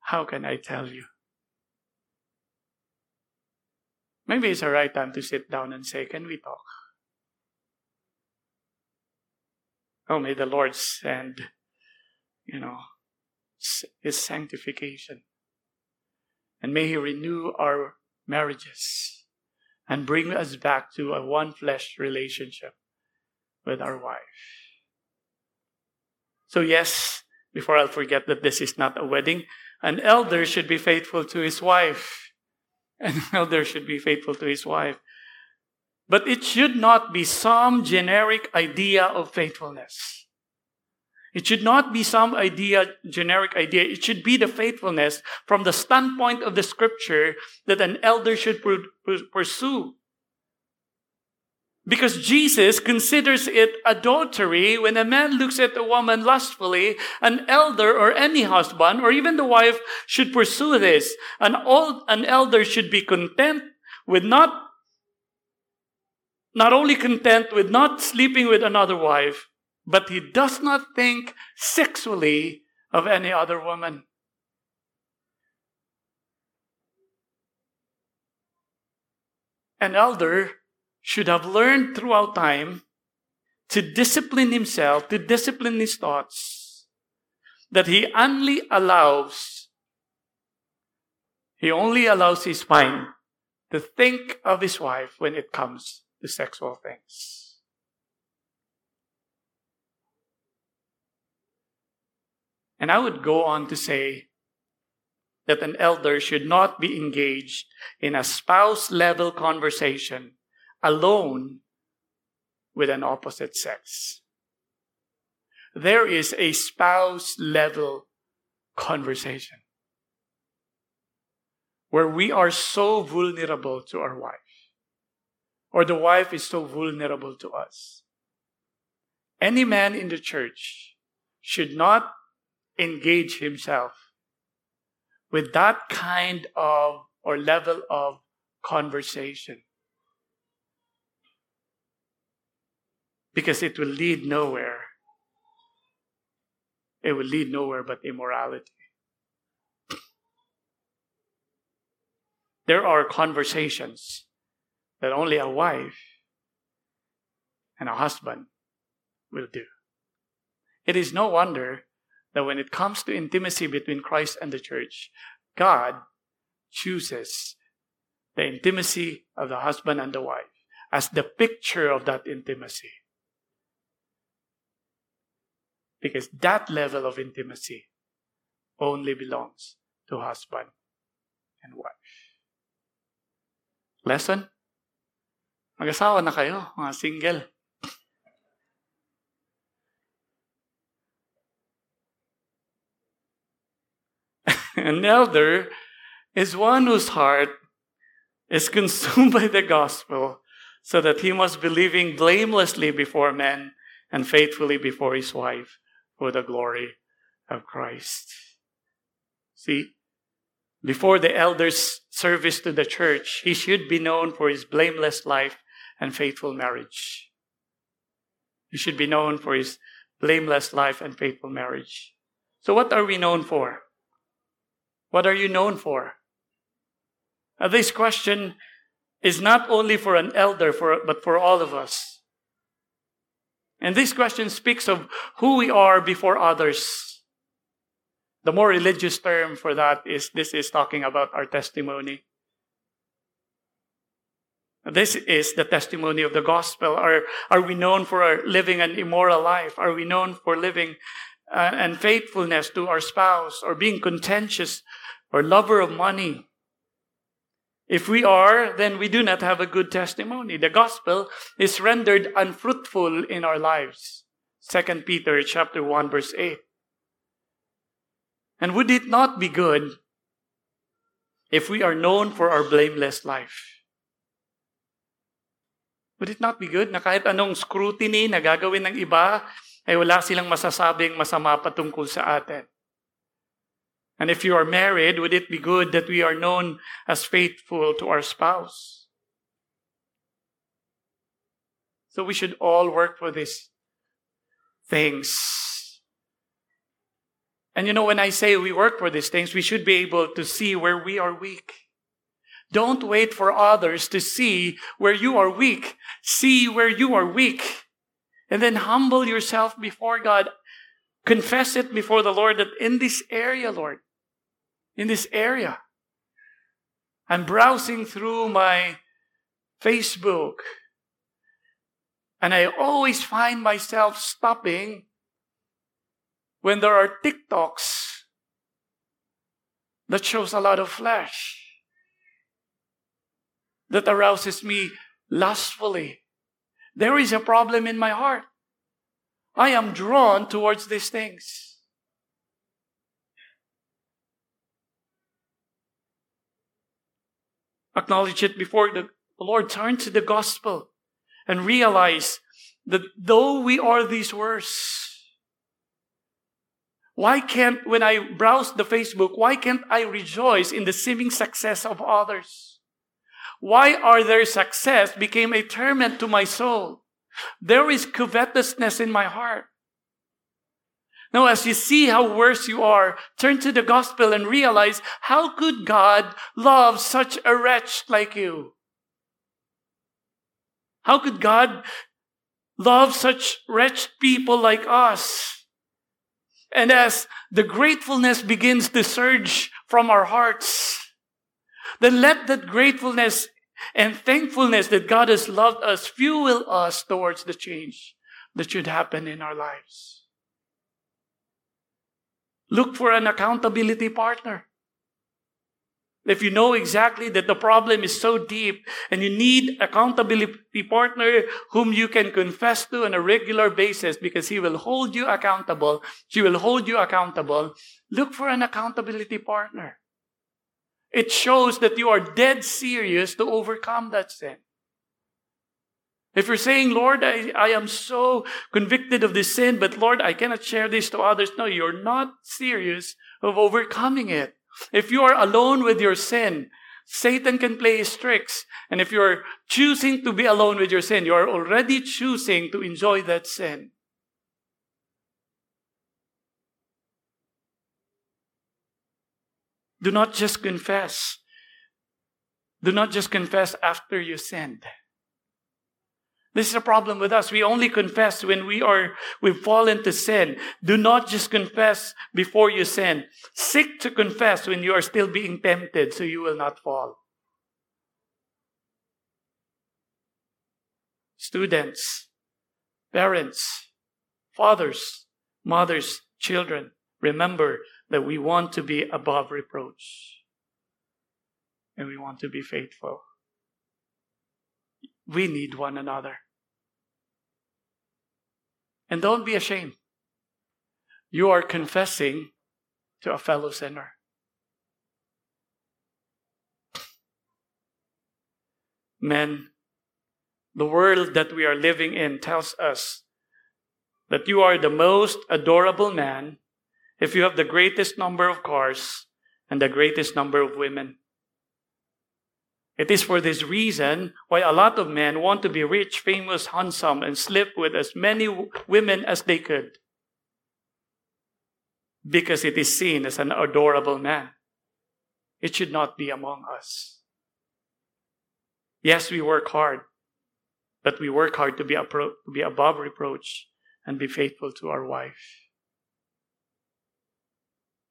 how can I tell you? Maybe it's the right time to sit down and say, Can we talk? Oh, may the Lord send, you know, His sanctification. And may He renew our marriages and bring us back to a one flesh relationship with our wife. So, yes, before I'll forget that this is not a wedding, an elder should be faithful to his wife an elder should be faithful to his wife. But it should not be some generic idea of faithfulness. It should not be some idea, generic idea. It should be the faithfulness from the standpoint of the scripture that an elder should pursue. Because Jesus considers it adultery when a man looks at a woman lustfully, an elder or any husband or even the wife should pursue this. An old, an elder should be content with not, not only content with not sleeping with another wife, but he does not think sexually of any other woman. An elder should have learned throughout time to discipline himself, to discipline his thoughts, that he only allows, he only allows his mind to think of his wife when it comes to sexual things. And I would go on to say that an elder should not be engaged in a spouse level conversation alone with an opposite sex. There is a spouse level conversation where we are so vulnerable to our wife, or the wife is so vulnerable to us. Any man in the church should not engage himself with that kind of or level of conversation. Because it will lead nowhere. It will lead nowhere but immorality. There are conversations that only a wife and a husband will do. It is no wonder that when it comes to intimacy between Christ and the church, God chooses the intimacy of the husband and the wife as the picture of that intimacy. Because that level of intimacy only belongs to husband and wife. Lesson? Mag-asawa na kayo, mga single. An elder is one whose heart is consumed by the gospel so that he must be living blamelessly before men and faithfully before his wife for the glory of Christ. See, before the elder's service to the church, he should be known for his blameless life and faithful marriage. He should be known for his blameless life and faithful marriage. So, what are we known for? What are you known for? Now, this question is not only for an elder, for, but for all of us. And this question speaks of who we are before others. The more religious term for that is this is talking about our testimony. This is the testimony of the gospel. Are, are we known for our living an immoral life? Are we known for living uh, and faithfulness to our spouse or being contentious or lover of money? If we are, then we do not have a good testimony. The gospel is rendered unfruitful in our lives. 2 Peter chapter 1 verse 8. And would it not be good if we are known for our blameless life? Would it not be good na kahit anong scrutiny na gagawin ng iba, ay wala silang masasabing masama patungkol sa atin? And if you are married, would it be good that we are known as faithful to our spouse? So we should all work for these things and you know, when I say we work for these things, we should be able to see where we are weak. Don't wait for others to see where you are weak. See where you are weak. And then humble yourself before God. Confess it before the Lord that in this area, Lord, in this area, I'm browsing through my Facebook and I always find myself stopping when there are TikToks that shows a lot of flesh, that arouses me lustfully, there is a problem in my heart. I am drawn towards these things. Acknowledge it before the Lord. Turn to the gospel and realize that though we are these worst, why can't, when I browse the Facebook, why can't I rejoice in the seeming success of others? Why are their success became a torment to my soul? There is covetousness in my heart. No, as you see how worse you are, turn to the gospel and realize how could God love such a wretch like you? How could God love such wretched people like us? And as the gratefulness begins to surge from our hearts, then let that gratefulness and thankfulness that God has loved us fuel us towards the change that should happen in our lives. Look for an accountability partner. If you know exactly that the problem is so deep and you need accountability partner whom you can confess to on a regular basis because he will hold you accountable, she will hold you accountable, look for an accountability partner. It shows that you are dead serious to overcome that sin. If you're saying, Lord, I, I am so convicted of this sin, but Lord, I cannot share this to others. No, you're not serious of overcoming it. If you are alone with your sin, Satan can play his tricks. And if you're choosing to be alone with your sin, you are already choosing to enjoy that sin. Do not just confess. Do not just confess after you sinned. This is a problem with us. We only confess when we are, we've fallen to sin. Do not just confess before you sin. Seek to confess when you are still being tempted so you will not fall. Students, parents, fathers, mothers, children, remember that we want to be above reproach. And we want to be faithful. We need one another. And don't be ashamed. You are confessing to a fellow sinner. Men, the world that we are living in tells us that you are the most adorable man if you have the greatest number of cars and the greatest number of women. It is for this reason why a lot of men want to be rich, famous, handsome, and sleep with as many women as they could. Because it is seen as an adorable man. It should not be among us. Yes, we work hard, but we work hard to be, appro- to be above reproach and be faithful to our wife.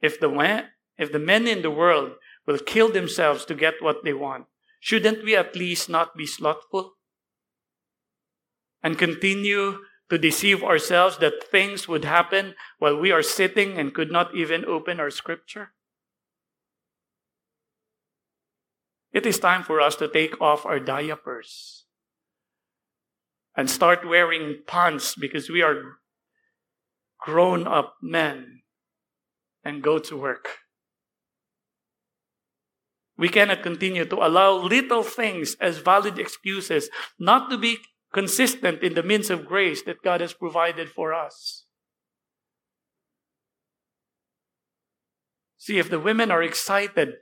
If the, if the men in the world will kill themselves to get what they want, shouldn't we at least not be slothful? And continue to deceive ourselves that things would happen while we are sitting and could not even open our scripture? It is time for us to take off our diapers and start wearing pants because we are grown up men and go to work. We cannot continue to allow little things as valid excuses not to be consistent in the means of grace that God has provided for us. See, if the women are excited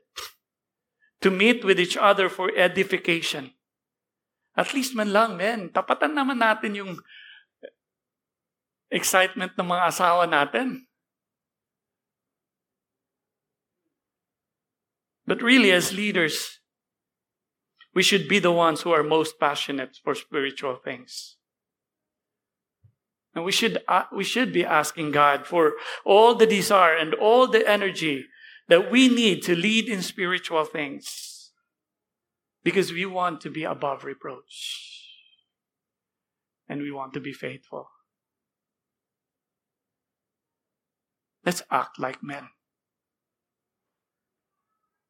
to meet with each other for edification, at least man lang, men, tapatan naman natin yung excitement ng mga asawa natin. But really, as leaders, we should be the ones who are most passionate for spiritual things. And we should, uh, we should be asking God for all the desire and all the energy that we need to lead in spiritual things. Because we want to be above reproach. And we want to be faithful. Let's act like men.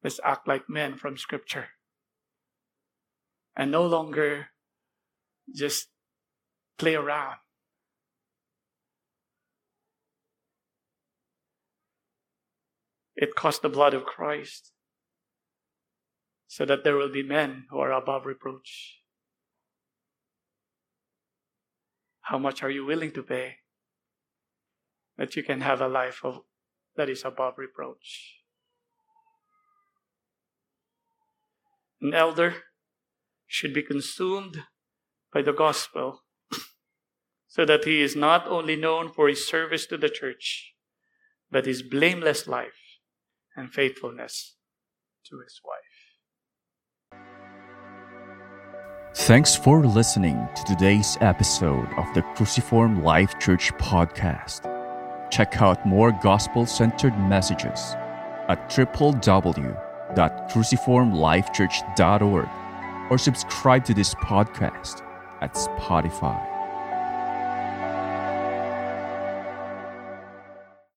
Let's act like men from Scripture. And no longer just play around. It cost the blood of Christ so that there will be men who are above reproach. How much are you willing to pay that you can have a life of, that is above reproach? An elder should be consumed by the gospel so that he is not only known for his service to the church, but his blameless life and faithfulness to his wife. Thanks for listening to today's episode of the Cruciform Life Church podcast. Check out more gospel centered messages at www.cruciformlifechurch.org or subscribe to this podcast at Spotify.